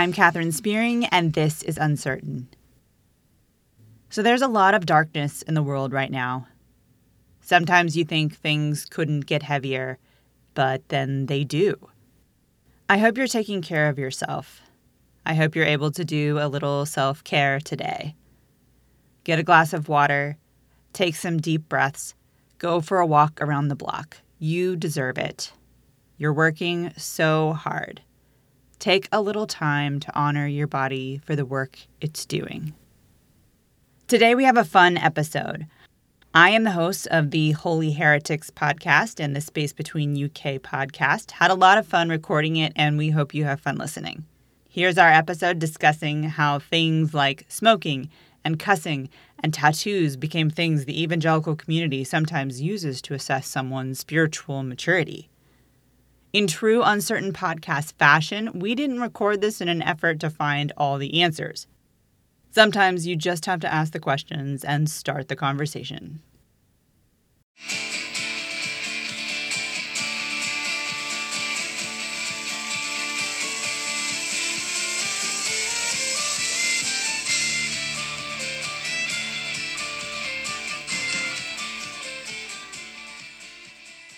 I'm Katherine Spearing, and this is Uncertain. So, there's a lot of darkness in the world right now. Sometimes you think things couldn't get heavier, but then they do. I hope you're taking care of yourself. I hope you're able to do a little self care today. Get a glass of water, take some deep breaths, go for a walk around the block. You deserve it. You're working so hard. Take a little time to honor your body for the work it's doing. Today, we have a fun episode. I am the host of the Holy Heretics podcast and the Space Between UK podcast. Had a lot of fun recording it, and we hope you have fun listening. Here's our episode discussing how things like smoking and cussing and tattoos became things the evangelical community sometimes uses to assess someone's spiritual maturity. In true uncertain podcast fashion, we didn't record this in an effort to find all the answers. Sometimes you just have to ask the questions and start the conversation.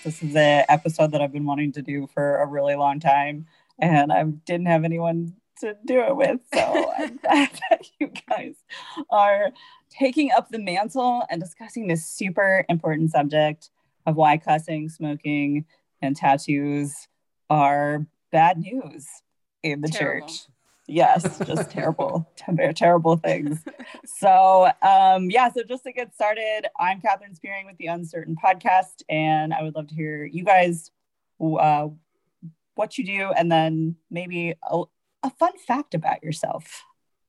This is an episode that I've been wanting to do for a really long time, and I didn't have anyone to do it with. So I'm glad that you guys are taking up the mantle and discussing this super important subject of why cussing, smoking, and tattoos are bad news in the Terrible. church yes just terrible ter- terrible things. So um yeah so just to get started i'm catherine spearing with the uncertain podcast and i would love to hear you guys uh, what you do and then maybe a, a fun fact about yourself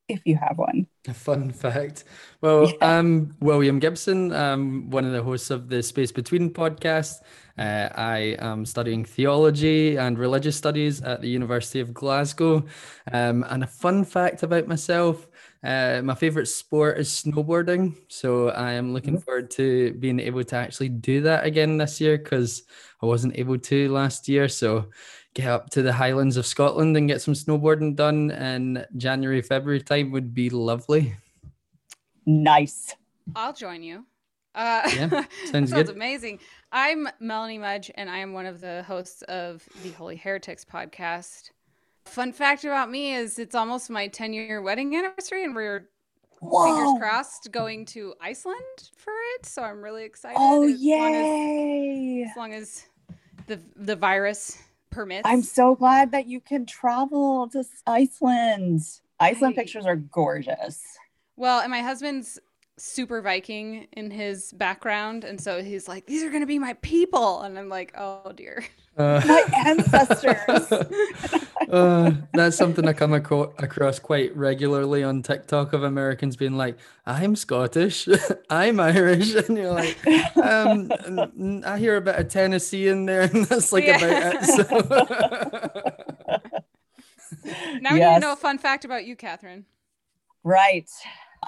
if you have one. A fun fact. Well, yeah. I'm William Gibson. I'm one of the hosts of the Space Between podcast. Uh, I am studying theology and religious studies at the University of Glasgow. Um, and a fun fact about myself uh, my favorite sport is snowboarding. So I am looking mm-hmm. forward to being able to actually do that again this year because I wasn't able to last year. So get up to the Highlands of Scotland and get some snowboarding done in January, February time would be lovely. Nice. I'll join you. Uh, yeah, sounds, sounds amazing. I'm Melanie Mudge, and I am one of the hosts of the Holy Heretics podcast. Fun fact about me is it's almost my 10 year wedding anniversary, and we're Whoa. fingers crossed going to Iceland for it. So I'm really excited. Oh, as yay! Long as, as long as the the virus permits. I'm so glad that you can travel to Iceland. Iceland pictures are gorgeous. Well, and my husband's super Viking in his background, and so he's like, "These are gonna be my people," and I'm like, "Oh dear." Uh, my ancestors. uh, that's something I come aco- across quite regularly on TikTok of Americans being like, "I'm Scottish, I'm Irish," and you're like, um, "I hear a bit of Tennessee in there, and that's like yeah. about it." So. now we yes. to know a fun fact about you, Catherine. Right.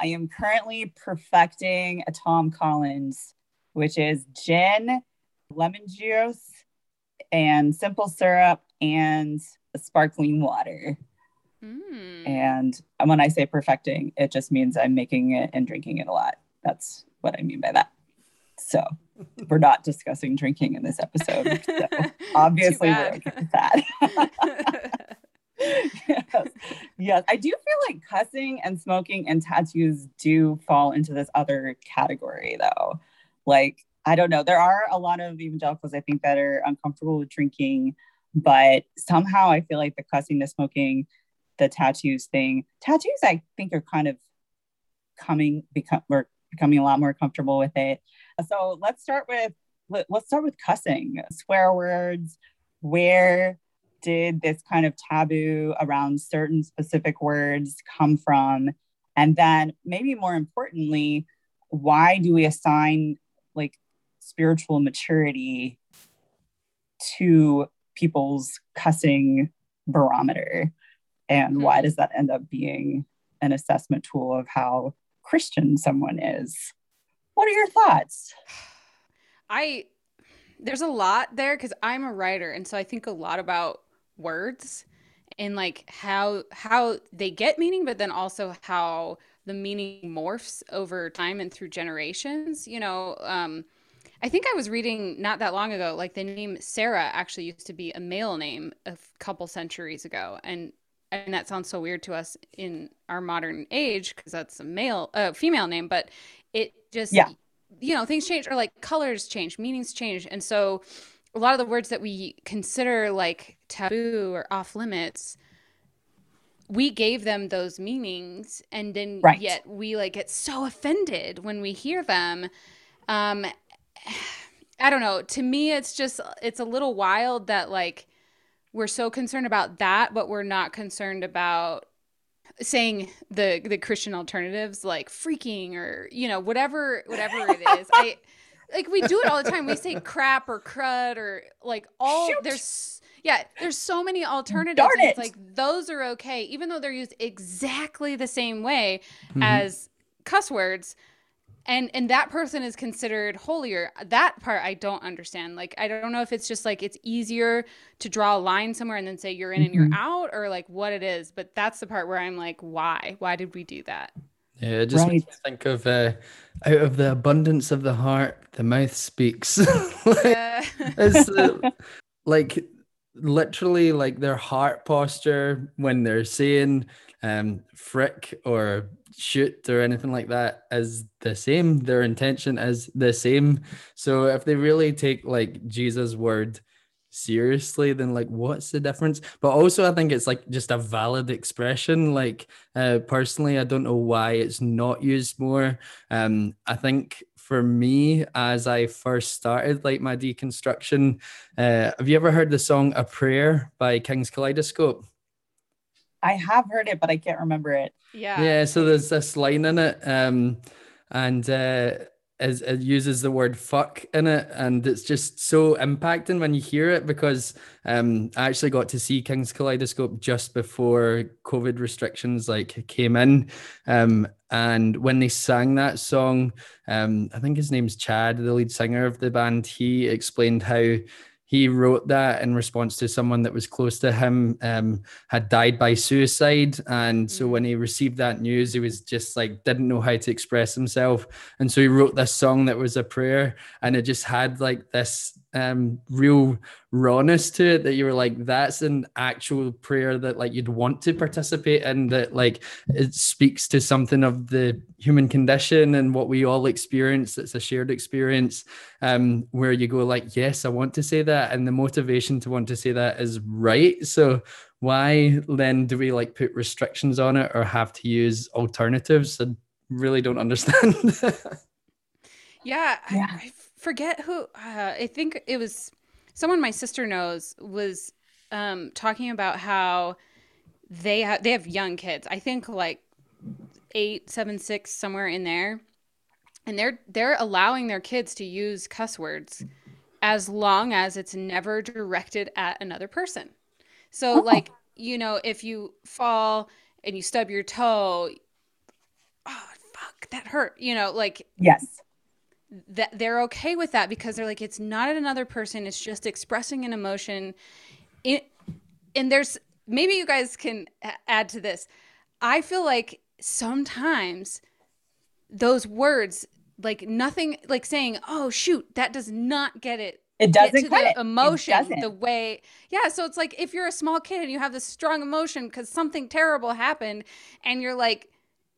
I am currently perfecting a Tom Collins, which is gin, lemon juice, and simple syrup and sparkling water. Mm. And when I say perfecting, it just means I'm making it and drinking it a lot. That's what I mean by that. So we're not discussing drinking in this episode. So obviously, we're okay with that. yes. yes. I do feel like cussing and smoking and tattoos do fall into this other category, though. Like, I don't know. There are a lot of evangelicals, I think, that are uncomfortable with drinking, but somehow I feel like the cussing, the smoking, the tattoos thing, tattoos, I think, are kind of coming, become, or becoming a lot more comfortable with it. So let's start with let's start with cussing, swear words. Where did this kind of taboo around certain specific words come from? And then, maybe more importantly, why do we assign like spiritual maturity to people's cussing barometer? And why mm-hmm. does that end up being an assessment tool of how Christian someone is? What are your thoughts? I there's a lot there because I'm a writer, and so I think a lot about words and like how how they get meaning but then also how the meaning morphs over time and through generations you know um i think i was reading not that long ago like the name sarah actually used to be a male name a couple centuries ago and and that sounds so weird to us in our modern age because that's a male uh, female name but it just yeah. you know things change or like colors change meanings change and so a lot of the words that we consider like taboo or off limits we gave them those meanings and then right. yet we like get so offended when we hear them. Um i don't know. To me it's just it's a little wild that like we're so concerned about that but we're not concerned about saying the the christian alternatives like freaking or you know whatever whatever it is. I like we do it all the time. We say crap or crud or like all Shoot. there's yeah, there's so many alternatives. Darn it. like those are okay, even though they're used exactly the same way mm-hmm. as cuss words. And and that person is considered holier. That part I don't understand. Like I don't know if it's just like it's easier to draw a line somewhere and then say you're in mm-hmm. and you're mm-hmm. out, or like what it is. But that's the part where I'm like, why? Why did we do that? Yeah, it just right. makes me think of uh, out of the abundance of the heart, the mouth speaks. like, yeah. it's uh, like literally like their heart posture when they're saying um frick or shoot or anything like that is the same. Their intention is the same. So if they really take like Jesus' word seriously then like what's the difference? But also i think it's like just a valid expression like uh personally i don't know why it's not used more. Um i think for me as i first started like my deconstruction uh have you ever heard the song a prayer by king's kaleidoscope? I have heard it but i can't remember it. Yeah. Yeah so there's this line in it um and uh is it uses the word fuck in it and it's just so impacting when you hear it because um I actually got to see King's Kaleidoscope just before COVID restrictions like came in. Um and when they sang that song um I think his name's Chad the lead singer of the band he explained how he wrote that in response to someone that was close to him um, had died by suicide. And so when he mm. received that news he was just like didn't know how to express himself. And so he wrote this song that was a prayer. And it just had like this um, real rawness to it that you were like that's an actual prayer that like you'd want to participate in that like it speaks to something of the human condition and what we all experience it's a shared experience. Um where you go like yes i want to say that and the motivation to want to say that is right. So why then do we like put restrictions on it or have to use alternatives? I really don't understand. Yeah, yeah. I, I forget who uh, i think it was someone my sister knows was um, talking about how they have they have young kids. I think like eight, seven, six, somewhere in there, and they're they're allowing their kids to use cuss words as long as it's never directed at another person. So oh. like you know if you fall and you stub your toe, oh fuck that hurt. You know like yes that they're okay with that because they're like it's not another person. It's just expressing an emotion. It, and there's maybe you guys can add to this. I feel like sometimes those words like nothing like saying oh shoot that does not get it it doesn't get the emotion the way yeah so it's like if you're a small kid and you have this strong emotion because something terrible happened and you're like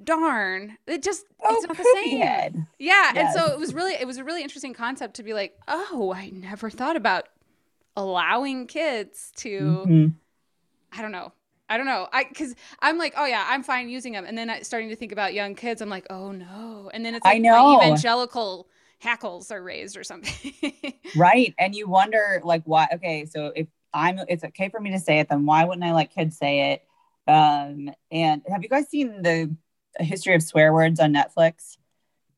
darn it just oh, it's not the same head. yeah yes. and so it was really it was a really interesting concept to be like oh i never thought about allowing kids to mm-hmm. i don't know i don't know i because i'm like oh yeah i'm fine using them and then I, starting to think about young kids i'm like oh no and then it's like I know. evangelical hackles are raised or something right and you wonder like why okay so if i'm it's okay for me to say it then why wouldn't i let kids say it um and have you guys seen the a history of swear words on Netflix?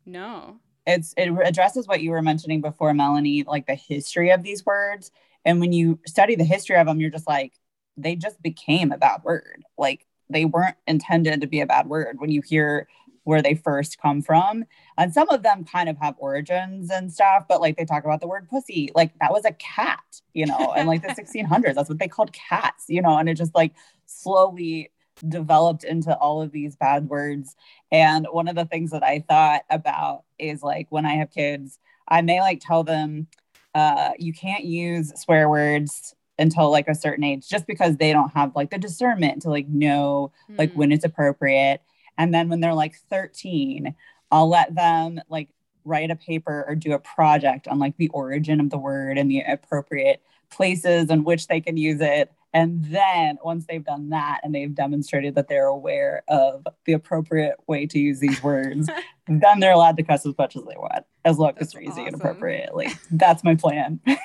No. It's it addresses what you were mentioning before, Melanie, like the history of these words. And when you study the history of them, you're just like, they just became a bad word. Like they weren't intended to be a bad word. When you hear where they first come from. And some of them kind of have origins and stuff, but like they talk about the word pussy, like that was a cat, you know, and like the 1600s, that's what they called cats, you know, and it just like slowly developed into all of these bad words. And one of the things that I thought about is like when I have kids, I may like tell them, uh, you can't use swear words until like a certain age just because they don't have like the discernment to like know like mm. when it's appropriate and then when they're like 13 i'll let them like write a paper or do a project on like the origin of the word and the appropriate places in which they can use it and then once they've done that and they've demonstrated that they're aware of the appropriate way to use these words, then they're allowed to cuss as much as they want, as long as easy awesome. and appropriately. That's my plan. but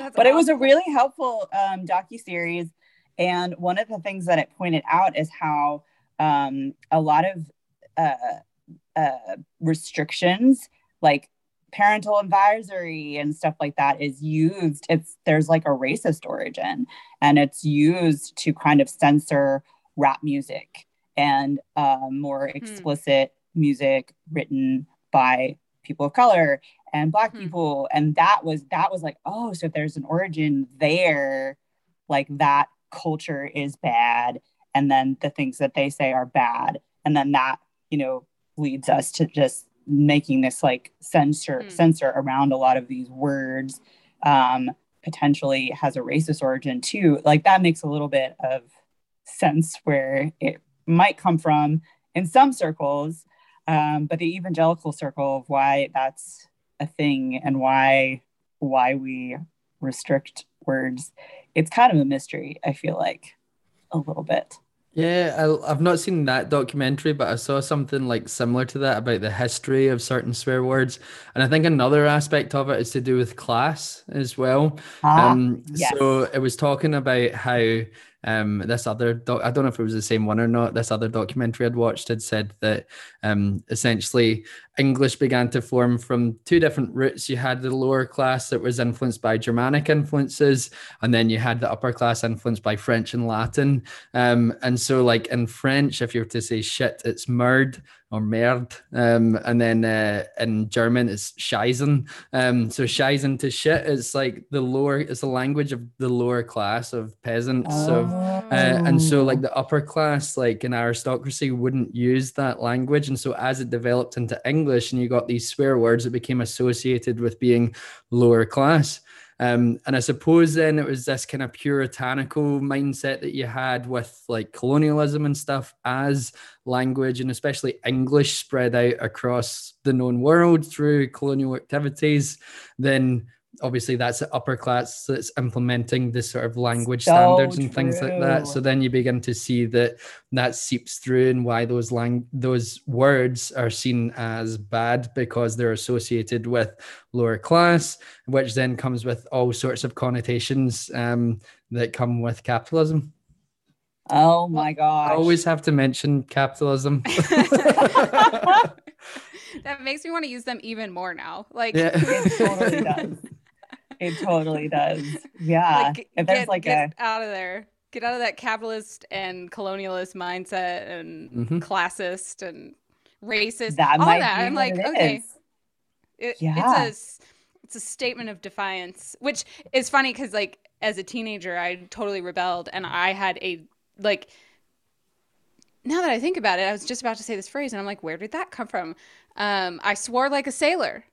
awesome. it was a really helpful um, docu series, and one of the things that it pointed out is how um, a lot of uh, uh, restrictions, like parental advisory and stuff like that is used it's there's like a racist origin and it's used to kind of censor rap music and uh, more hmm. explicit hmm. music written by people of color and black hmm. people and that was that was like oh so if there's an origin there like that culture is bad and then the things that they say are bad and then that you know leads us to just making this like censor mm. censor around a lot of these words um, potentially has a racist origin too like that makes a little bit of sense where it might come from in some circles um, but the evangelical circle of why that's a thing and why why we restrict words it's kind of a mystery i feel like a little bit yeah, I, have not seen that documentary, but I saw something like similar to that about the history of certain swear words. And I think another aspect of it is to do with class as well. Ah, um, yes. So it was talking about how um, this other doc- I don't know if it was the same one or not. This other documentary I'd watched had said that um, essentially English began to form from two different roots. You had the lower class that was influenced by Germanic influences, and then you had the upper class influenced by French and Latin. Um, and so, like in French, if you were to say shit, it's merde or Merd. Um, and then uh, in German, it's scheißen. Um, so scheißen to shit is like the lower, it's a language of the lower class of peasants. Oh. So, uh, and so like the upper class, like in aristocracy, wouldn't use that language. And so as it developed into English and you got these swear words, it became associated with being lower class. Um, and I suppose then it was this kind of puritanical mindset that you had with like colonialism and stuff as language and especially English spread out across the known world through colonial activities. Then obviously that's the upper class that's implementing this sort of language so standards and true. things like that. so then you begin to see that that seeps through and why those lang those words are seen as bad because they're associated with lower class which then comes with all sorts of connotations um, that come with capitalism. Oh my god I always have to mention capitalism. That makes me want to use them even more now. Like yeah. it totally does it totally does. Yeah. Like, if there's get, like get a out of there. Get out of that capitalist and colonialist mindset and mm-hmm. classist and racist. That all that. I'm like, okay. It, yeah. It's a it's a statement of defiance, which is funny because like as a teenager, I totally rebelled and I had a like now that I think about it, I was just about to say this phrase and I'm like, where did that come from? Um, I swore like a sailor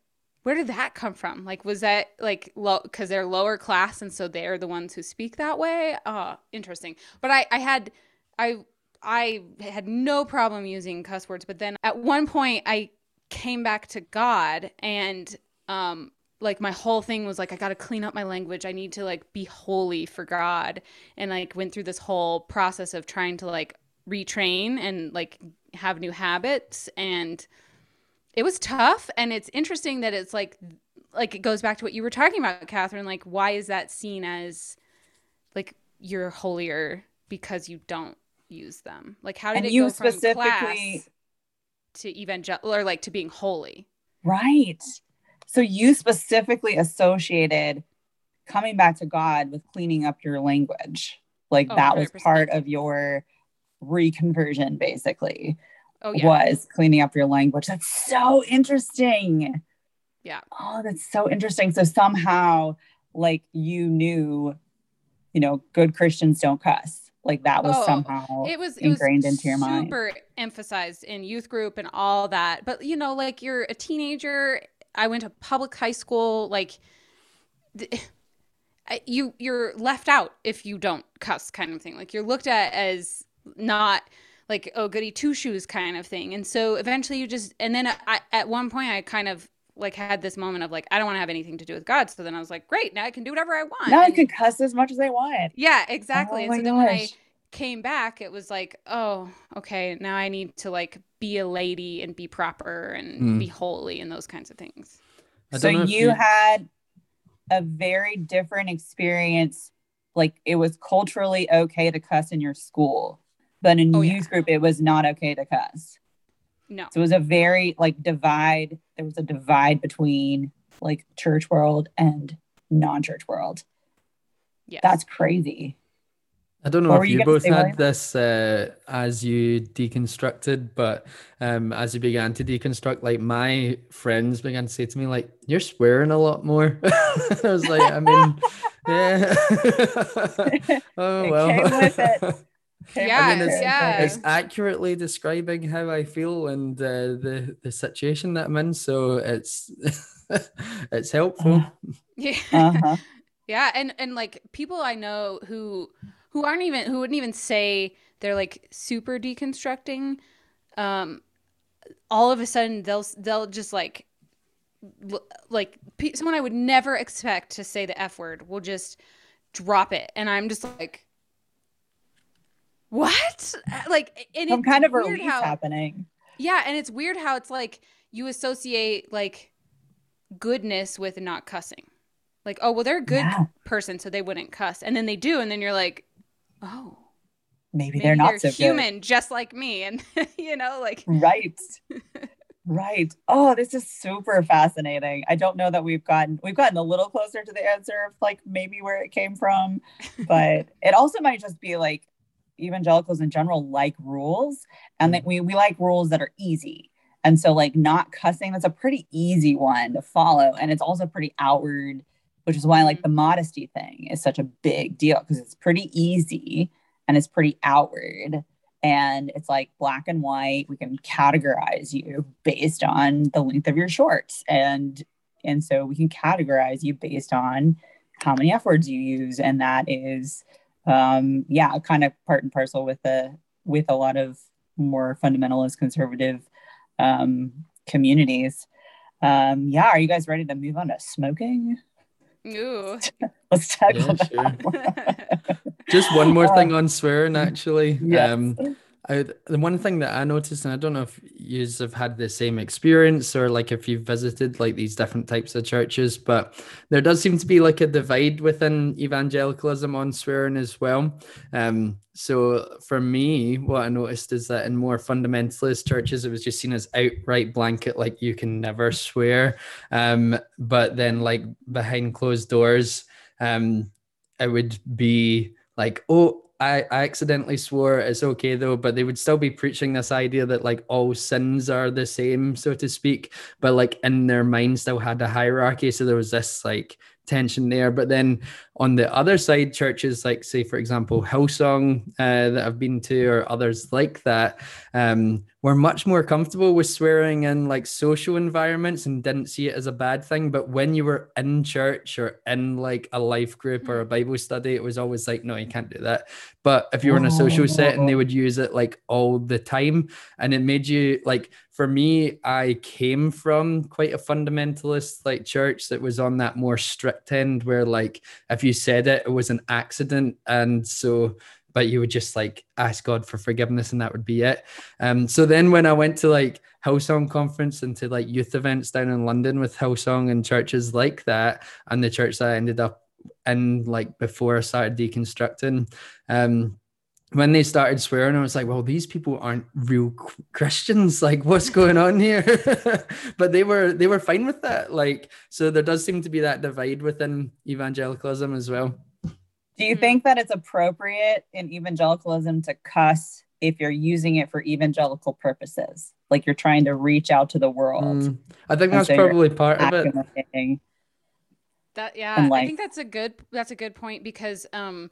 where did that come from? Like, was that like low because they're lower class and so they're the ones who speak that way? Oh, interesting. But I, I had, I, I had no problem using cuss words, but then at one point I came back to God and, um, like my whole thing was like I got to clean up my language. I need to like be holy for God and like went through this whole process of trying to like retrain and like have new habits and it was tough and it's interesting that it's like like it goes back to what you were talking about catherine like why is that seen as like you're holier because you don't use them? Like how did and it go from class to evangelical or like to being holy? Right. So you specifically associated coming back to god with cleaning up your language. Like oh, that 100%. was part of your reconversion basically oh, yeah. was cleaning up your language. That's so interesting. Yeah. Oh, that's so interesting. So somehow, like you knew, you know, good Christians don't cuss. Like that was oh, somehow it was ingrained it was into your mind. Super emphasized in youth group and all that. But you know, like you're a teenager. I went to public high school. Like you, you're left out if you don't cuss, kind of thing. Like you're looked at as not like oh goody two shoes kind of thing. And so eventually you just and then I, at one point I kind of like had this moment of like I don't want to have anything to do with God. So then I was like, great, now I can do whatever I want. Now I can cuss as much as I want. Yeah, exactly. Oh and so then when I came back, it was like, oh, okay, now I need to like be a lady and be proper and mm. be holy and those kinds of things. So you, you had a very different experience. Like it was culturally okay to cuss in your school, but in oh, youth yeah. group, it was not okay to cuss. No. So it was a very like divide. There was a divide between like church world and non-church world. Yeah. That's crazy. I don't know what if you, you both had this uh, as you deconstructed, but um, as you began to deconstruct, like my friends began to say to me, like, "You're swearing a lot more." I was like, I mean, yeah. oh well yeah, I mean, it's, yeah. it's accurately describing how I feel and uh, the the situation that I'm in. So it's it's helpful. Yeah, uh-huh. yeah, and and like people I know who who aren't even who wouldn't even say they're like super deconstructing. Um, all of a sudden they'll they'll just like like someone I would never expect to say the f word will just drop it, and I'm just like what? Uh, like, and some kind of relief how, happening. Yeah, and it's weird how it's like you associate like goodness with not cussing. Like, oh well, they're a good yeah. person, so they wouldn't cuss, and then they do, and then you're like, oh, maybe, maybe they're not they're so human, good. just like me, and you know, like right. Right. Oh, this is super fascinating. I don't know that we've gotten we've gotten a little closer to the answer of like maybe where it came from, but it also might just be like evangelicals in general like rules and that mm. we, we like rules that are easy. And so like not cussing, that's a pretty easy one to follow. And it's also pretty outward, which is why like the mm. modesty thing is such a big deal because it's pretty easy and it's pretty outward. And it's like black and white. We can categorize you based on the length of your shorts. And and so we can categorize you based on how many F words you use. And that is um, yeah, kind of part and parcel with a with a lot of more fundamentalist conservative um, communities. Um, yeah, are you guys ready to move on to smoking? Ooh. Let's talk yeah, about sure. Just one more thing on swearing, actually. Yes. Um, I, the one thing that I noticed, and I don't know if you have had the same experience or like if you've visited like these different types of churches, but there does seem to be like a divide within evangelicalism on swearing as well. Um, so for me, what I noticed is that in more fundamentalist churches, it was just seen as outright blanket, like you can never swear. Um, but then like behind closed doors, um, it would be like, oh, I, I accidentally swore it's okay though, but they would still be preaching this idea that like all sins are the same, so to speak, but like in their mind still had a hierarchy. So there was this like tension there. But then on the other side, churches like, say, for example, Hillsong uh, that I've been to, or others like that, um, were much more comfortable with swearing in like social environments and didn't see it as a bad thing. But when you were in church or in like a life group or a hmm. Bible study, it was always like, no, you can't do that. But if you were in a social setting, they would use it like all the time. And it made you like, for me, I came from quite a fundamentalist like church that was on that more strict end where like if you said it, it was an accident. And so but you would just like ask God for forgiveness and that would be it. Um, so then when I went to like Hillsong conference and to like youth events down in London with Hillsong and churches like that, and the church that I ended up in like before I started deconstructing, um, when they started swearing, I was like, well, these people aren't real Christians. Like, what's going on here? but they were they were fine with that. Like, so there does seem to be that divide within evangelicalism as well. Do you think that it's appropriate in evangelicalism to cuss if you're using it for evangelical purposes, like you're trying to reach out to the world. Mm, I think that's so probably part of it. That yeah, like, I think that's a good that's a good point because um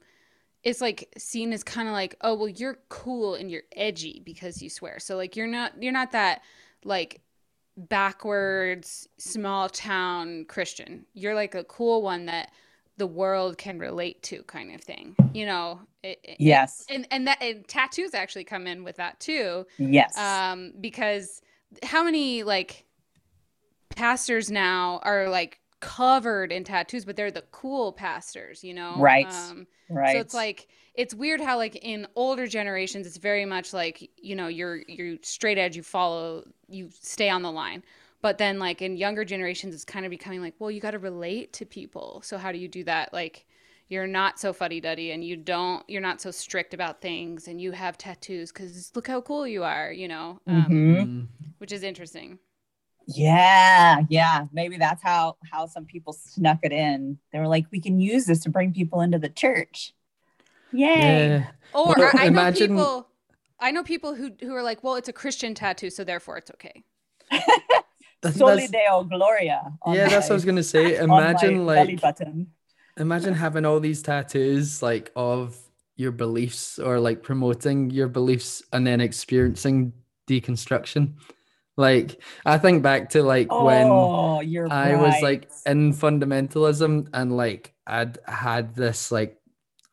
it's like seen as kind of like oh well you're cool and you're edgy because you swear. So like you're not you're not that like backwards small town Christian. You're like a cool one that the world can relate to kind of thing you know it, yes and and that and tattoos actually come in with that too yes um because how many like pastors now are like covered in tattoos but they're the cool pastors you know? Right um, right so it's like it's weird how like in older generations it's very much like you know you're you're straight edge you follow you stay on the line. But then like in younger generations it's kind of becoming like well you got to relate to people. So how do you do that? Like you're not so fuddy-duddy and you don't you're not so strict about things and you have tattoos because look how cool you are you know? Um, mm-hmm. which is interesting yeah yeah maybe that's how how some people snuck it in they were like we can use this to bring people into the church yay yeah. or well, I, I imagine... know people i know people who who are like well it's a christian tattoo so therefore it's okay Soli Deo Gloria. Yeah, that's what I was gonna say. Imagine like imagine having all these tattoos like of your beliefs or like promoting your beliefs and then experiencing deconstruction. Like I think back to like oh, when I right. was like in fundamentalism and like I'd had this like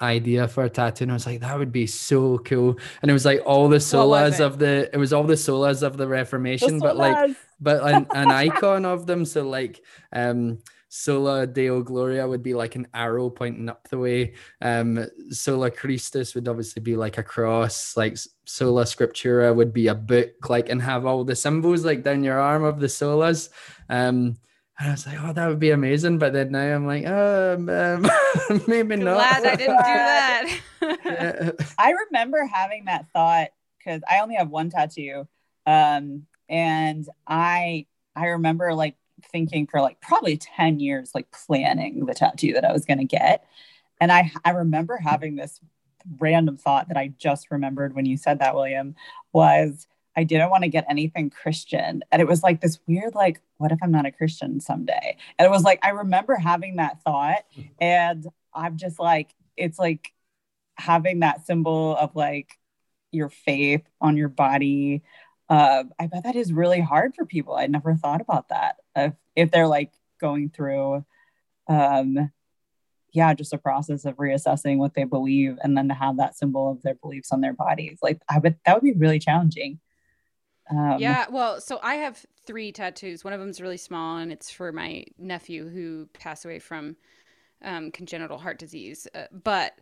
idea for a tattoo and I was like that would be so cool. And it was like all the solas of the it was all the solas of the reformation the but like but an, an icon of them. So like um sola deo gloria would be like an arrow pointing up the way um sola christus would obviously be like a cross like sola scriptura would be a book like and have all the symbols like down your arm of the solas um and I was like, oh, that would be amazing. But then now I'm like, um, um maybe not. Glad I didn't do that. I remember having that thought because I only have one tattoo. Um, and I I remember like thinking for like probably 10 years, like planning the tattoo that I was gonna get. And I I remember having this random thought that I just remembered when you said that, William, was I didn't want to get anything Christian. And it was like this weird, like, what if I'm not a Christian someday? And it was like, I remember having that thought. Mm-hmm. And I'm just like, it's like having that symbol of like your faith on your body. Uh, I bet that is really hard for people. I never thought about that. If, if they're like going through, um, yeah, just a process of reassessing what they believe and then to have that symbol of their beliefs on their bodies. Like, I would, that would be really challenging. Um, yeah, well, so I have three tattoos. One of them is really small, and it's for my nephew who passed away from um, congenital heart disease. Uh, but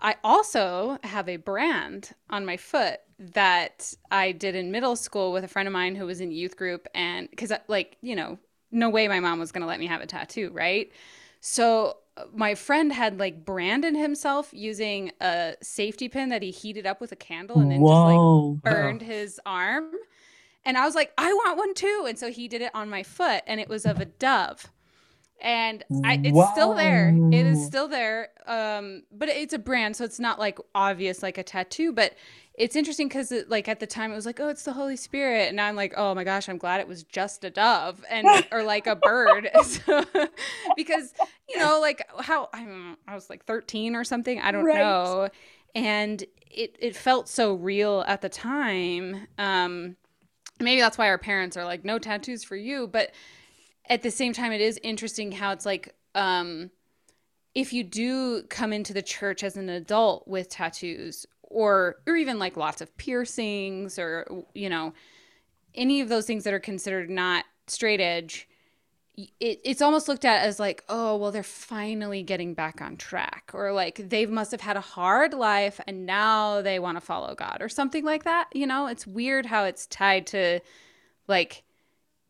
I also have a brand on my foot that I did in middle school with a friend of mine who was in youth group, and because, uh, like, you know, no way my mom was going to let me have a tattoo, right? So uh, my friend had like branded himself using a safety pin that he heated up with a candle and then Whoa. just like burned his arm. And I was like, I want one too. And so he did it on my foot and it was of a dove. And I, it's still there. It is still there. Um, but it's a brand, so it's not like obvious like a tattoo. But it's interesting because like at the time it was like oh it's the holy spirit and i'm like oh my gosh i'm glad it was just a dove and or like a bird so, because you know like how I'm, i was like 13 or something i don't right. know and it it felt so real at the time um maybe that's why our parents are like no tattoos for you but at the same time it is interesting how it's like um if you do come into the church as an adult with tattoos or or even like lots of piercings or you know any of those things that are considered not straight edge it, it's almost looked at as like oh well they're finally getting back on track or like they must have had a hard life and now they want to follow god or something like that you know? It's weird how it's tied to like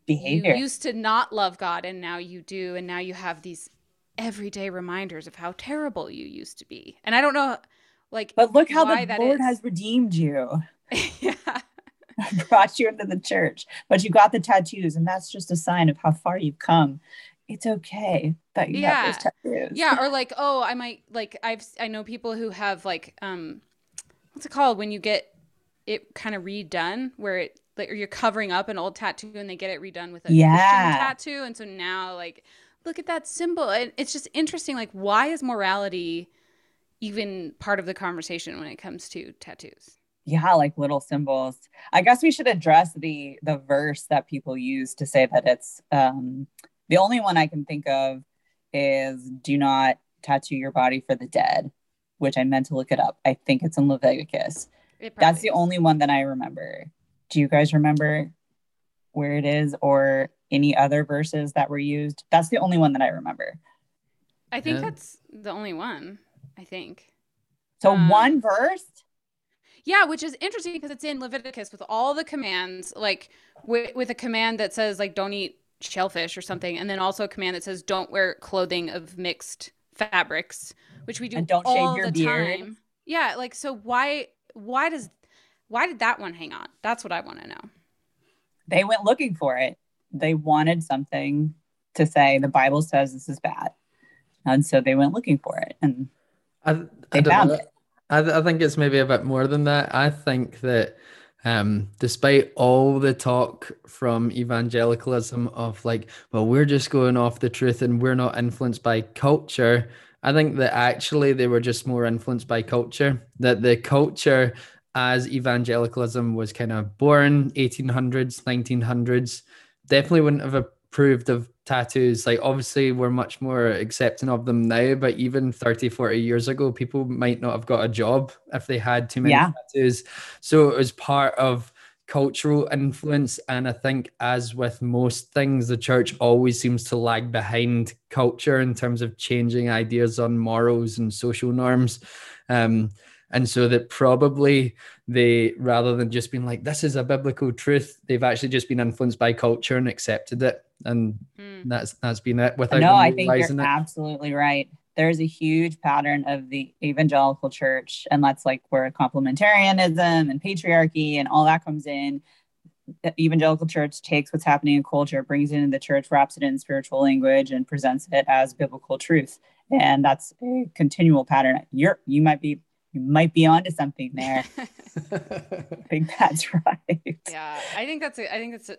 behavior you used to not love god and now you do and now you have these everyday reminders of how terrible you used to be and i don't know like, but look how the Lord is. has redeemed you. yeah. brought you into the church, but you got the tattoos, and that's just a sign of how far you've come. It's okay that you yeah. have those tattoos. Yeah, or like, oh, I might like I've I know people who have like um, what's it called when you get it kind of redone where it like you're covering up an old tattoo and they get it redone with a yeah. Christian tattoo. And so now like look at that symbol. And it's just interesting like why is morality even part of the conversation when it comes to tattoos? Yeah like little symbols. I guess we should address the the verse that people use to say that it's um the only one i can think of is do not tattoo your body for the dead which i meant to look it up. I think it's in leviticus. That's the only one that i remember do you guys remember where it is or any other verses that were used that's the only one that i remember i think yeah. that's the only one i think so um, one verse yeah, which is interesting because it's in Leviticus with all the commands, like with, with a command that says like don't eat shellfish or something, and then also a command that says don't wear clothing of mixed fabrics, which we do and don't all shave your the beard. time. Yeah, like so why why does why did that one hang on? That's what I want to know. They went looking for it. They wanted something to say the Bible says this is bad. And so they went looking for it and I, they I found it. I, th- I think it's maybe a bit more than that. I think that um, despite all the talk from evangelicalism of like, well, we're just going off the truth and we're not influenced by culture, I think that actually they were just more influenced by culture. That the culture, as evangelicalism was kind of born, 1800s, 1900s, definitely wouldn't have approved of tattoos. Like obviously we're much more accepting of them now but even 30 40 years ago people might not have got a job if they had too many yeah. tattoos. So it was part of cultural influence and i think as with most things the church always seems to lag behind culture in terms of changing ideas on morals and social norms. Um, and so that probably they rather than just being like this is a biblical truth they've actually just been influenced by culture and accepted it. And mm. that's that's been it without no i think you're it. absolutely right. There's a huge pattern of the evangelical church and that's like where complementarianism and patriarchy and all that comes in. The evangelical church takes what's happening in culture brings it into the church wraps it in spiritual language and presents it as biblical truth. And that's a continual pattern. You're you might be you might be onto something there i think that's right yeah i think that's a, i think that's a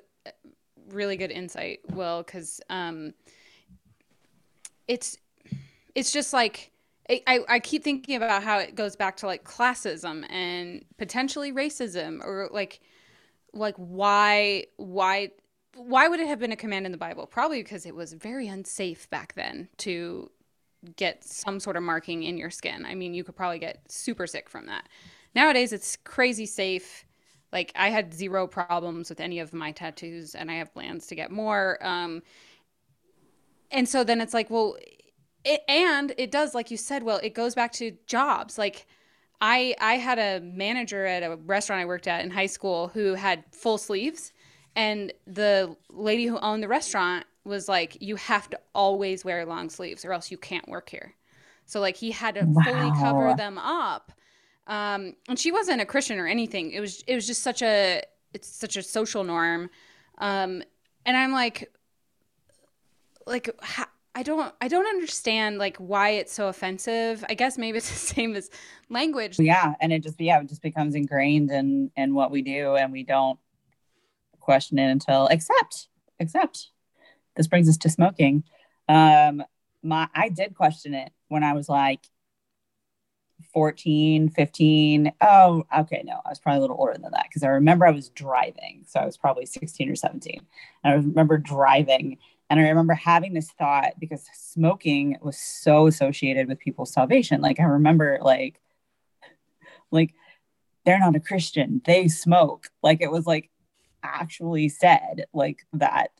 really good insight, Will, because um, it's it's just like I, I keep thinking about how it goes back to like classism and potentially racism or like like why why why would it have been a command in the Bible? Probably because it was very unsafe back then to get some sort of marking in your skin. I mean, you could probably get super sick from that. Nowadays, it's crazy safe. Like I had zero problems with any of my tattoos, and I have plans to get more. Um, and so then it's like, well, it, and it does, like you said, well, it goes back to jobs. Like I, I had a manager at a restaurant I worked at in high school who had full sleeves, and the lady who owned the restaurant was like, you have to always wear long sleeves, or else you can't work here. So like he had to wow. fully cover them up um, and she wasn't a Christian or anything. It was it was just such a it's such a social norm. Um, and I'm like, like I don't I don't understand like why it's so offensive. I guess maybe it's the same as language. Yeah, and it just yeah it just becomes ingrained in in what we do, and we don't question it until except accept. This brings us to smoking. Um, my I did question it when I was like 14, 15. Oh, okay. No, I was probably a little older than that because I remember I was driving. So I was probably 16 or 17. And I remember driving and I remember having this thought because smoking was so associated with people's salvation. Like I remember like, like they're not a Christian, they smoke. Like it was like actually said like that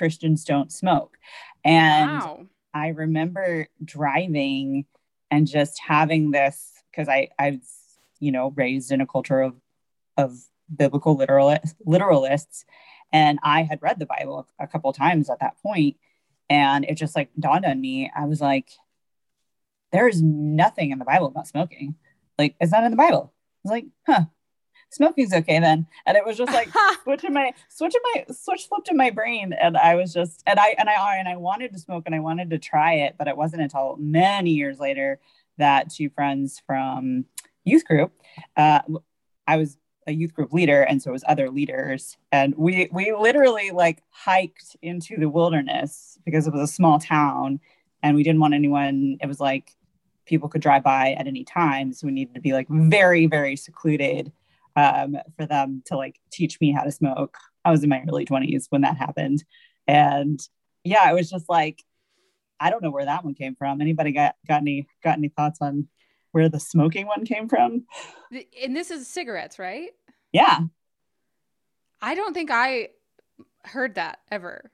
Christians don't smoke. And wow. I remember driving and just having this because I I was you know raised in a culture of of biblical literalists, literalists. And I had read the Bible a couple times at that point and it just like dawned on me. I was like there is nothing in the Bible about smoking. Like it's not in the Bible. I was like huh smoking's okay then. And it was just like switching my switching my switch flipped in my brain. And i was just and i and i and i wanted to smoke and i wanted to try it but it wasn't until many years later that two friends from youth group uh, i was a youth group leader and so it was other leaders. And we we literally like hiked into the wilderness because it was a small town and we didn't want anyone it was like people could drive by at any time. So we needed to be like very very secluded um, for them to like teach me how to smoke i was in my early 20s when that happened and yeah it was just like i don't know where that one came from anybody got got any got any thoughts on where the smoking one came from. And this is cigarettes, right? Yeah. I don't think I heard that ever.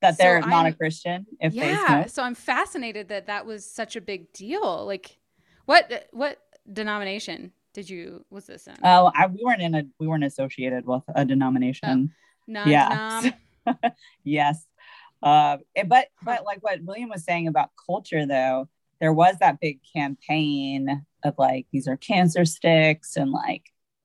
That they're so not I'm, a Christian if yeah. So I'm fascinated that that was such a big deal. Like, what what denomination did you was this in? Oh, I, we weren't in a we weren't associated with a denomination. Oh, yeah. yes. Uh, but but like what William was saying about culture though, there was that big campaign of like these are cancer sticks and like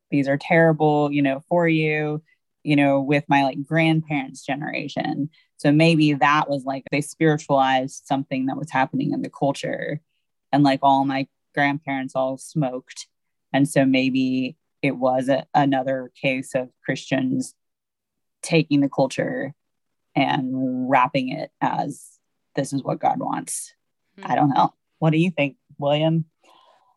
these are terrible you know for you you know with my like grandparents generation so maybe that was like they spiritualized something that was happening in the culture and like all my grandparents all smoked and so maybe it was a, another case of christians taking the culture and wrapping it as this is what god wants mm-hmm. i don't know what do you think, William?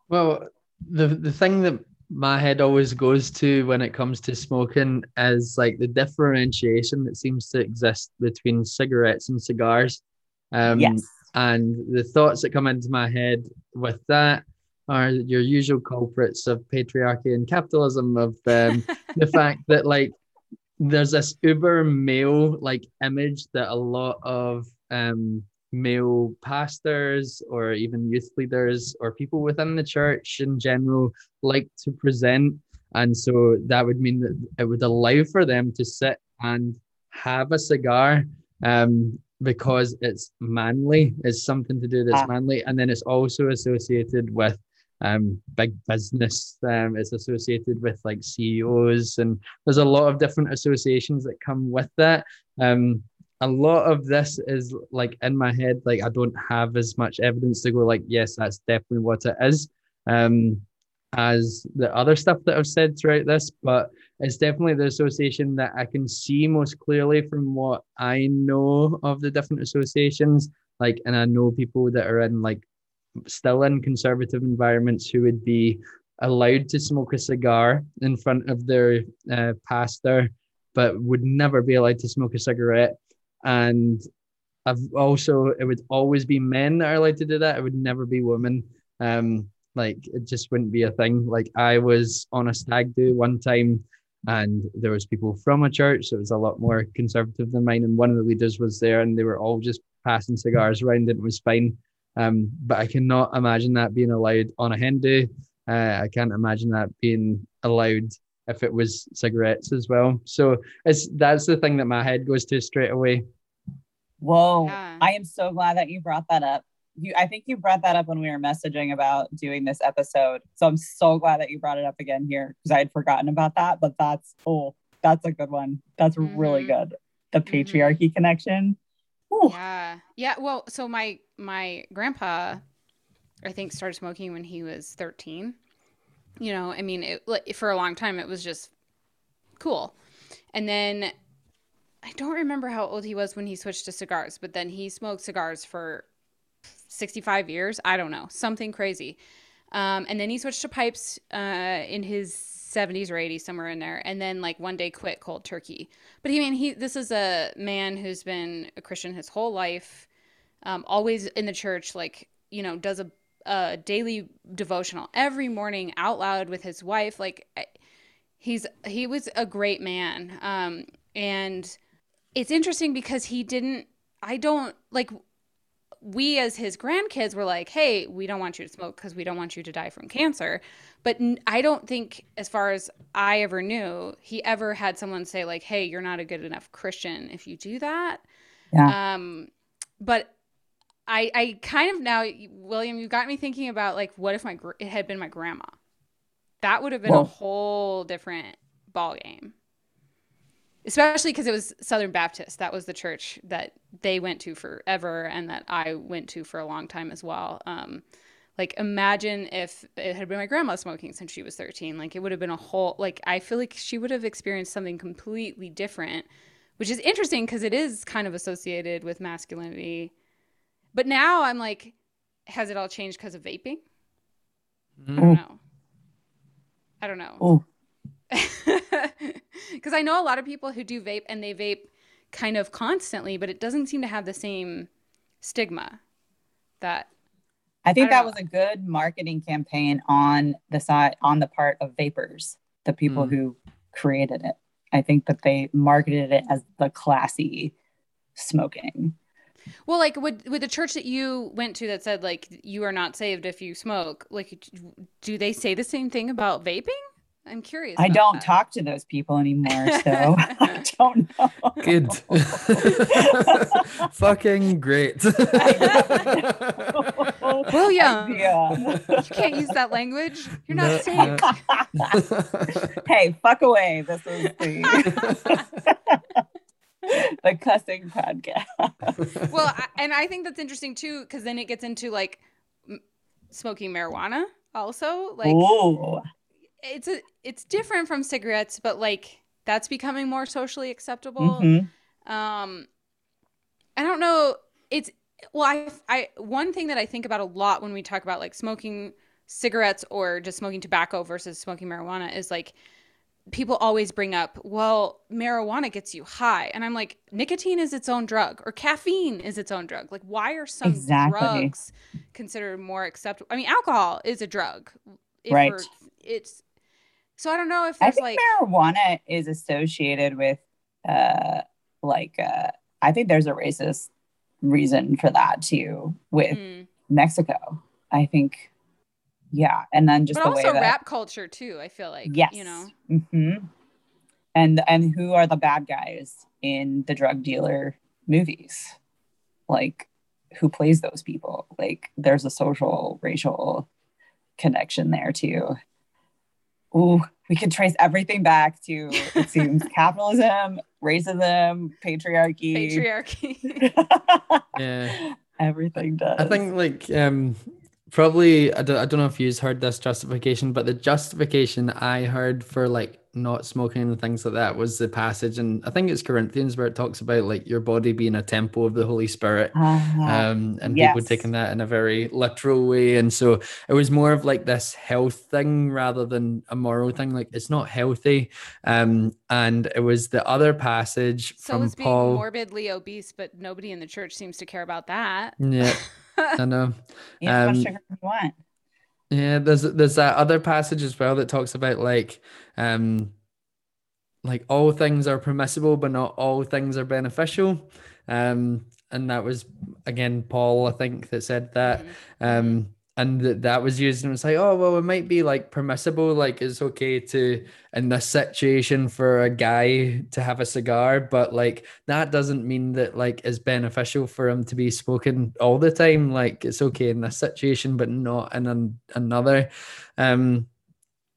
Well, the the thing that my head always goes to when it comes to smoking is like the differentiation that seems to exist between cigarettes and cigars. Um, yes. And the thoughts that come into my head with that are your usual culprits of patriarchy and capitalism, of um, the fact that like there's this uber male like image that a lot of um, male pastors or even youth leaders or people within the church in general like to present. And so that would mean that it would allow for them to sit and have a cigar um, because it's manly, it's something to do that's ah. manly. And then it's also associated with um, big business. Um, it's associated with like CEOs, and there's a lot of different associations that come with that. Um, a lot of this is like in my head like i don't have as much evidence to go like yes that's definitely what it is um as the other stuff that i've said throughout this but it's definitely the association that i can see most clearly from what i know of the different associations like and i know people that are in like still in conservative environments who would be allowed to smoke a cigar in front of their uh, pastor but would never be allowed to smoke a cigarette and I've also it would always be men that are allowed to do that. It would never be women. Um, like it just wouldn't be a thing. Like I was on a stag do one time, and there was people from a church that was a lot more conservative than mine, and one of the leaders was there, and they were all just passing cigars around, and it was fine. Um, but I cannot imagine that being allowed on a hen do. Uh, I can't imagine that being allowed if it was cigarettes as well. So it's that's the thing that my head goes to straight away. Whoa. Yeah. I am so glad that you brought that up. You I think you brought that up when we were messaging about doing this episode. So I'm so glad that you brought it up again here because I had forgotten about that. But that's oh, that's a good one. That's mm-hmm. really good. The mm-hmm. patriarchy mm-hmm. connection. Yeah. Yeah. Well, so my my grandpa, I think, started smoking when he was 13 you know, I mean, it, for a long time, it was just cool. And then I don't remember how old he was when he switched to cigars, but then he smoked cigars for 65 years. I don't know, something crazy. Um, and then he switched to pipes uh, in his 70s or 80s, somewhere in there. And then, like, one day quit cold turkey. But I mean, he this is a man who's been a Christian his whole life, um, always in the church, like, you know, does a a daily devotional every morning out loud with his wife. Like he's he was a great man. Um, and it's interesting because he didn't. I don't like. We as his grandkids were like, "Hey, we don't want you to smoke because we don't want you to die from cancer." But I don't think, as far as I ever knew, he ever had someone say like, "Hey, you're not a good enough Christian if you do that." Yeah. Um, but I I kind of now William, you got me thinking about like what if my it had been my grandma. That would have been well, a whole different ball game. Especially because it was Southern Baptist. That was the church that they went to forever and that I went to for a long time as well. Um, like imagine if it had been my grandma smoking since she was 13 like it would have been a whole like i feel like she would have experienced something completely different which is interesting because it is kind of associated with masculinity but now i'm like has it all changed because of vaping mm. i don't know i don't know because i know a lot of people who do vape and they vape kind of constantly but it doesn't seem to have the same stigma that I think I that know. was a good marketing campaign on the side on the part of vapors, the people mm. who created it. I think that they marketed it as the classy smoking. Well, like with with the church that you went to that said like you are not saved if you smoke, like do they say the same thing about vaping? I'm curious. I don't that. talk to those people anymore, so I don't know. Good. Fucking great. William, yeah. you can't use that language. You're not no, safe. No. hey, fuck away. This is the the cussing podcast. well, I, and I think that's interesting too, because then it gets into like m- smoking marijuana also. Like, Ooh it's a it's different from cigarettes, but like that's becoming more socially acceptable. Mm-hmm. Um, I don't know. It's well, I I one thing that I think about a lot when we talk about like smoking cigarettes or just smoking tobacco versus smoking marijuana is like people always bring up, well, marijuana gets you high. And I'm like, nicotine is its own drug or caffeine is its own drug. Like, why are some exactly. drugs considered more acceptable? I mean, alcohol is a drug. right. It's so I don't know if there's I think like marijuana is associated with uh like uh I think there's a racist reason for that too with mm. Mexico. I think yeah, and then just but the also way that, rap culture too. I feel like yes, you know, mm-hmm. and and who are the bad guys in the drug dealer movies? Like who plays those people? Like there's a social racial connection there too ooh, we could trace everything back to it seems capitalism, racism, patriarchy. Patriarchy. yeah. Everything does. I think like um probably I don't, I don't know if you've heard this justification, but the justification I heard for like not smoking and things like that was the passage and i think it's corinthians where it talks about like your body being a temple of the holy spirit uh-huh. um, and yes. people taking that in a very literal way and so it was more of like this health thing rather than a moral thing like it's not healthy um, and it was the other passage so from being paul morbidly obese but nobody in the church seems to care about that yeah i know yeah, um, sugar you want yeah, there's there's that other passage as well that talks about like um like all things are permissible but not all things are beneficial. Um and that was again Paul I think that said that. Mm-hmm. Um and that that was used and it's like oh well it might be like permissible like it's okay to in this situation for a guy to have a cigar but like that doesn't mean that like it's beneficial for him to be spoken all the time like it's okay in this situation but not in an, another um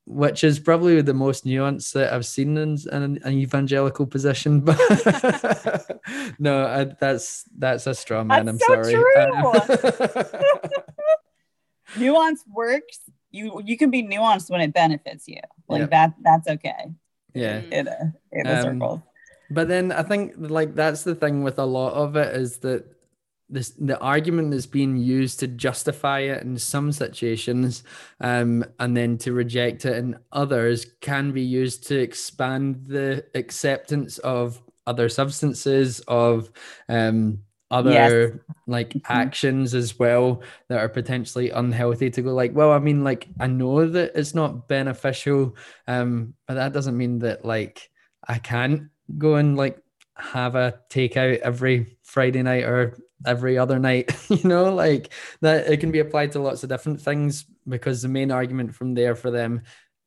which is probably the most nuanced that I've seen in, in an evangelical position. But no, I, that's that's a straw man. That's I'm so sorry. nuance works. You you can be nuanced when it benefits you. Like yep. that that's okay. Yeah. In a in a um, circle. But then I think like that's the thing with a lot of it is that this the argument is being used to justify it in some situations um, and then to reject it in others can be used to expand the acceptance of other substances of um, other yes. like mm-hmm. actions as well that are potentially unhealthy to go like well i mean like i know that it's not beneficial um but that doesn't mean that like i can't go and like have a takeout every friday night or every other night you know like that it can be applied to lots of different things because the main argument from there for them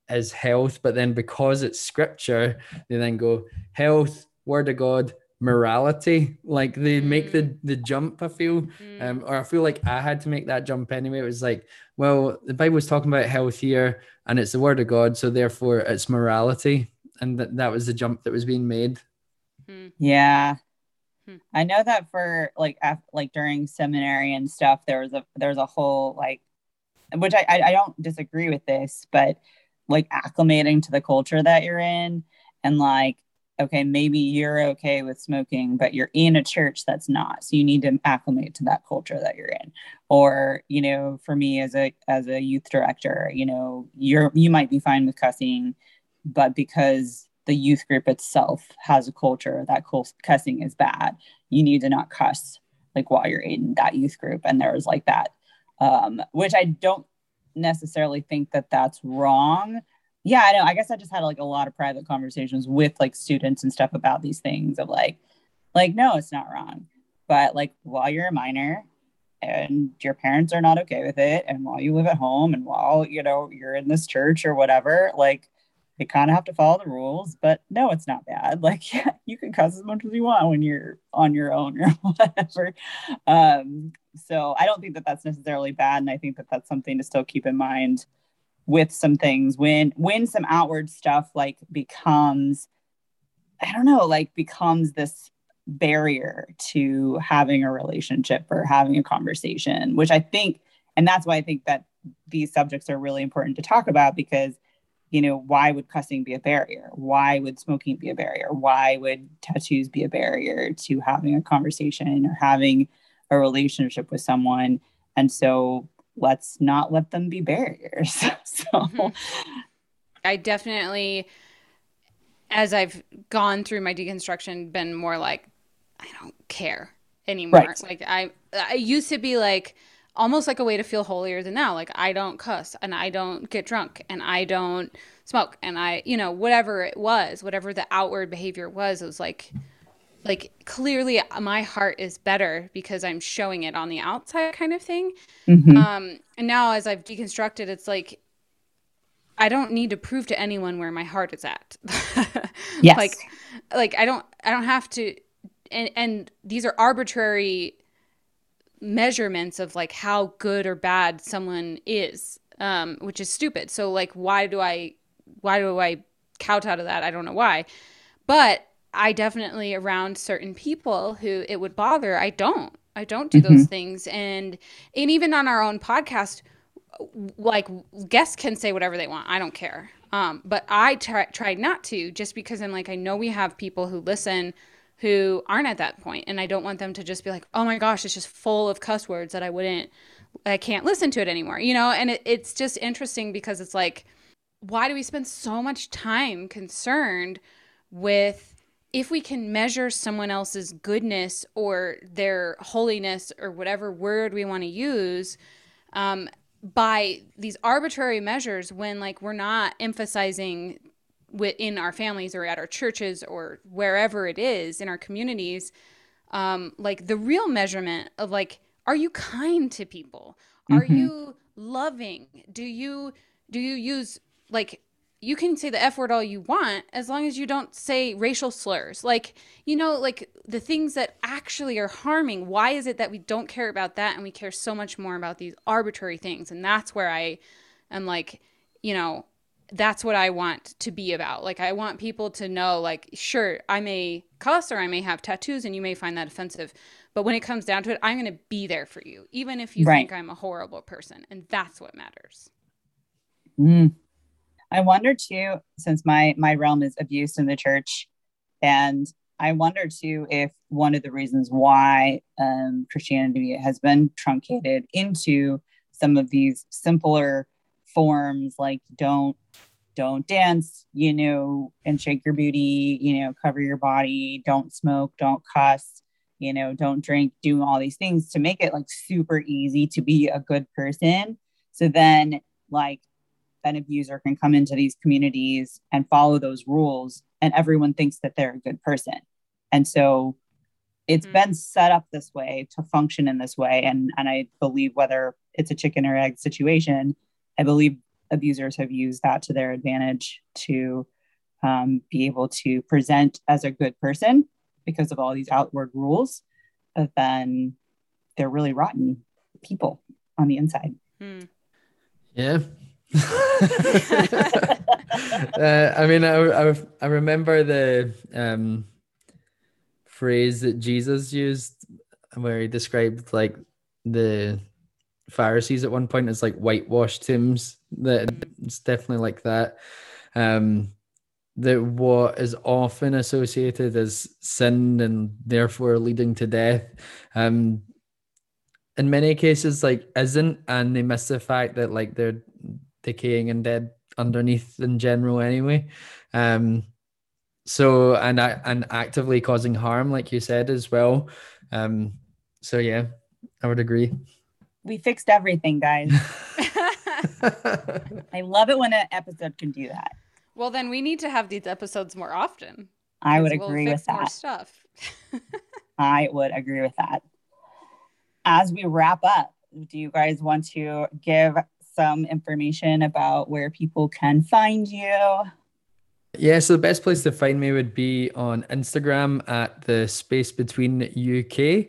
is health but then because it's scripture they then go health word of god morality like they make the mm. the jump i feel um mm. or i feel like i had to make that jump anyway it was like well the bible was talking about health here and it's the word of god so therefore it's morality and that, that was the jump that was being made hmm. yeah hmm. i know that for like after, like during seminary and stuff there was a there's a whole like which I, I don't disagree with this, but like acclimating to the culture that you're in and like okay, maybe you're okay with smoking, but you're in a church that's not. So you need to acclimate to that culture that you're in. Or, you know, for me as a as a youth director, you know, you're you might be fine with cussing, but because the youth group itself has a culture that cussing is bad, you need to not cuss like while you're in that youth group. And there's like that, um, which I don't necessarily think that that's wrong yeah, I know. I guess I just had like a lot of private conversations with like students and stuff about these things of like, like, no, it's not wrong. But like while you're a minor and your parents are not okay with it, and while you live at home and while, you know, you're in this church or whatever, like you kind of have to follow the rules. But no, it's not bad. Like, yeah, you can cuss as much as you want when you're on your own or whatever. Um, so I don't think that that's necessarily bad. And I think that that's something to still keep in mind with some things when when some outward stuff like becomes i don't know like becomes this barrier to having a relationship or having a conversation which i think and that's why i think that these subjects are really important to talk about because you know why would cussing be a barrier? Why would smoking be a barrier? Why would tattoos be a barrier to having a conversation or having a relationship with someone? And so let's not let them be barriers. so mm-hmm. I definitely as I've gone through my deconstruction been more like I don't care anymore. Right. Like I I used to be like almost like a way to feel holier than now. Like I don't cuss and I don't get drunk and I don't smoke and I, you know, whatever it was, whatever the outward behavior was, it was like like clearly my heart is better because I'm showing it on the outside kind of thing. Mm-hmm. Um, and now as I've deconstructed, it's like I don't need to prove to anyone where my heart is at. yes. Like like I don't I don't have to and and these are arbitrary measurements of like how good or bad someone is. Um, which is stupid. So like why do I why do I count out of that? I don't know why. But I definitely around certain people who it would bother. I don't. I don't do mm-hmm. those things. And and even on our own podcast, like guests can say whatever they want. I don't care. Um, but I try, tried not to just because I'm like I know we have people who listen who aren't at that point, and I don't want them to just be like, oh my gosh, it's just full of cuss words that I wouldn't, I can't listen to it anymore, you know. And it, it's just interesting because it's like, why do we spend so much time concerned with if we can measure someone else's goodness or their holiness or whatever word we want to use um, by these arbitrary measures when like we're not emphasizing within our families or at our churches or wherever it is in our communities um, like the real measurement of like are you kind to people are mm-hmm. you loving do you do you use like you can say the F word all you want as long as you don't say racial slurs. Like, you know, like the things that actually are harming. Why is it that we don't care about that and we care so much more about these arbitrary things? And that's where I am like, you know, that's what I want to be about. Like, I want people to know, like, sure, I may cuss or I may have tattoos and you may find that offensive. But when it comes down to it, I'm going to be there for you, even if you right. think I'm a horrible person. And that's what matters. Mm. I wonder too, since my my realm is abuse in the church, and I wonder too if one of the reasons why um, Christianity has been truncated into some of these simpler forms, like don't don't dance, you know, and shake your booty, you know, cover your body, don't smoke, don't cuss, you know, don't drink, do all these things to make it like super easy to be a good person. So then, like, an abuser can come into these communities and follow those rules and everyone thinks that they're a good person and so it's mm-hmm. been set up this way to function in this way and and i believe whether it's a chicken or egg situation i believe abusers have used that to their advantage to um, be able to present as a good person because of all these outward rules but then they're really rotten people on the inside mm. yeah uh, I mean, I, I, I remember the um, phrase that Jesus used where he described like the Pharisees at one point as like whitewashed tombs. That it's definitely like that. Um, that what is often associated as sin and therefore leading to death um in many cases like isn't and they miss the fact that like they're decaying and dead underneath in general anyway um so and and actively causing harm like you said as well um so yeah i would agree we fixed everything guys i love it when an episode can do that well, then we need to have these episodes more often. I would agree we'll with that. stuff. I would agree with that. As we wrap up, do you guys want to give some information about where people can find you? Yeah, so the best place to find me would be on Instagram at the space between UK.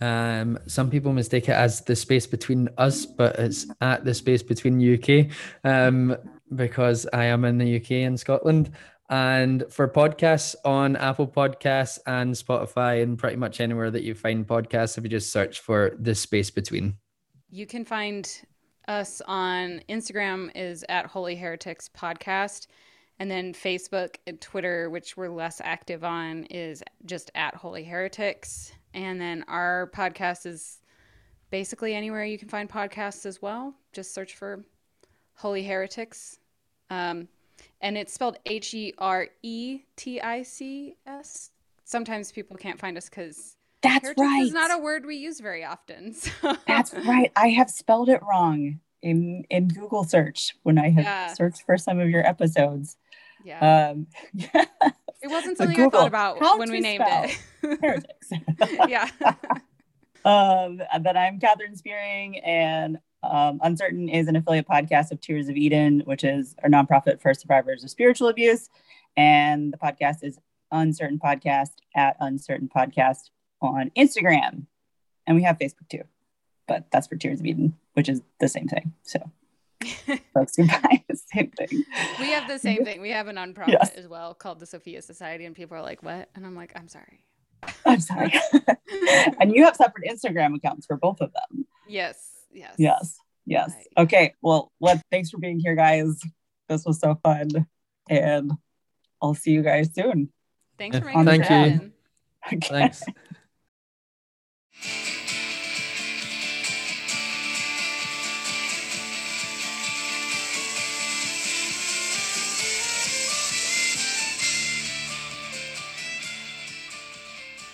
Um, some people mistake it as the space between us, but it's at the space between UK. Um, because I am in the UK and Scotland. And for podcasts on Apple Podcasts and Spotify and pretty much anywhere that you find podcasts, if you just search for the space between. You can find us on Instagram is at Holy Heretics Podcast. And then Facebook and Twitter, which we're less active on, is just at Holy Heretics. And then our podcast is basically anywhere you can find podcasts as well. Just search for Holy Heretics. Um, and it's spelled H E R E T I C S. Sometimes people can't find us because that's right. It's not a word we use very often. So. That's right. I have spelled it wrong in in Google search when I have yeah. searched for some of your episodes. Yeah. Um, yeah. It wasn't something Google, I thought about when we named it. heretics. yeah. um, but I'm Catherine Spearing, and um, Uncertain is an affiliate podcast of Tears of Eden, which is a nonprofit for survivors of spiritual abuse. And the podcast is Uncertain Podcast at Uncertain Podcast on Instagram. And we have Facebook too, but that's for Tears of Eden, which is the same thing. So folks can find the same thing. We have the same thing. We have a nonprofit yes. as well called the Sophia Society, and people are like, what? And I'm like, I'm sorry. I'm sorry. and you have separate Instagram accounts for both of them. Yes. Yes. Yes. Yes. Right. Okay. Well, let thanks for being here, guys. This was so fun. And I'll see you guys soon. Thanks for making Thank you. Okay. Thanks.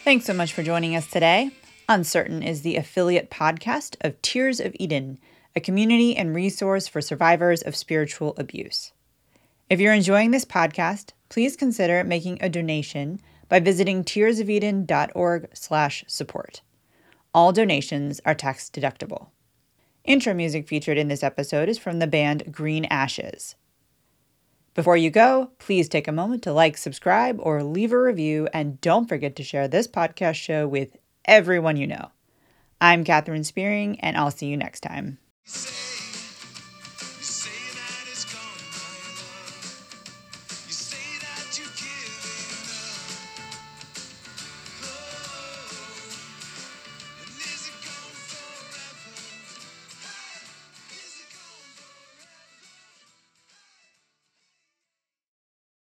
Thanks so much for joining us today. Uncertain is the affiliate podcast of Tears of Eden, a community and resource for survivors of spiritual abuse. If you're enjoying this podcast, please consider making a donation by visiting tearsofeden.org/support. All donations are tax deductible. Intro music featured in this episode is from the band Green Ashes. Before you go, please take a moment to like, subscribe, or leave a review, and don't forget to share this podcast show with everyone you know. I'm Catherine Spearing, and I'll see you next time.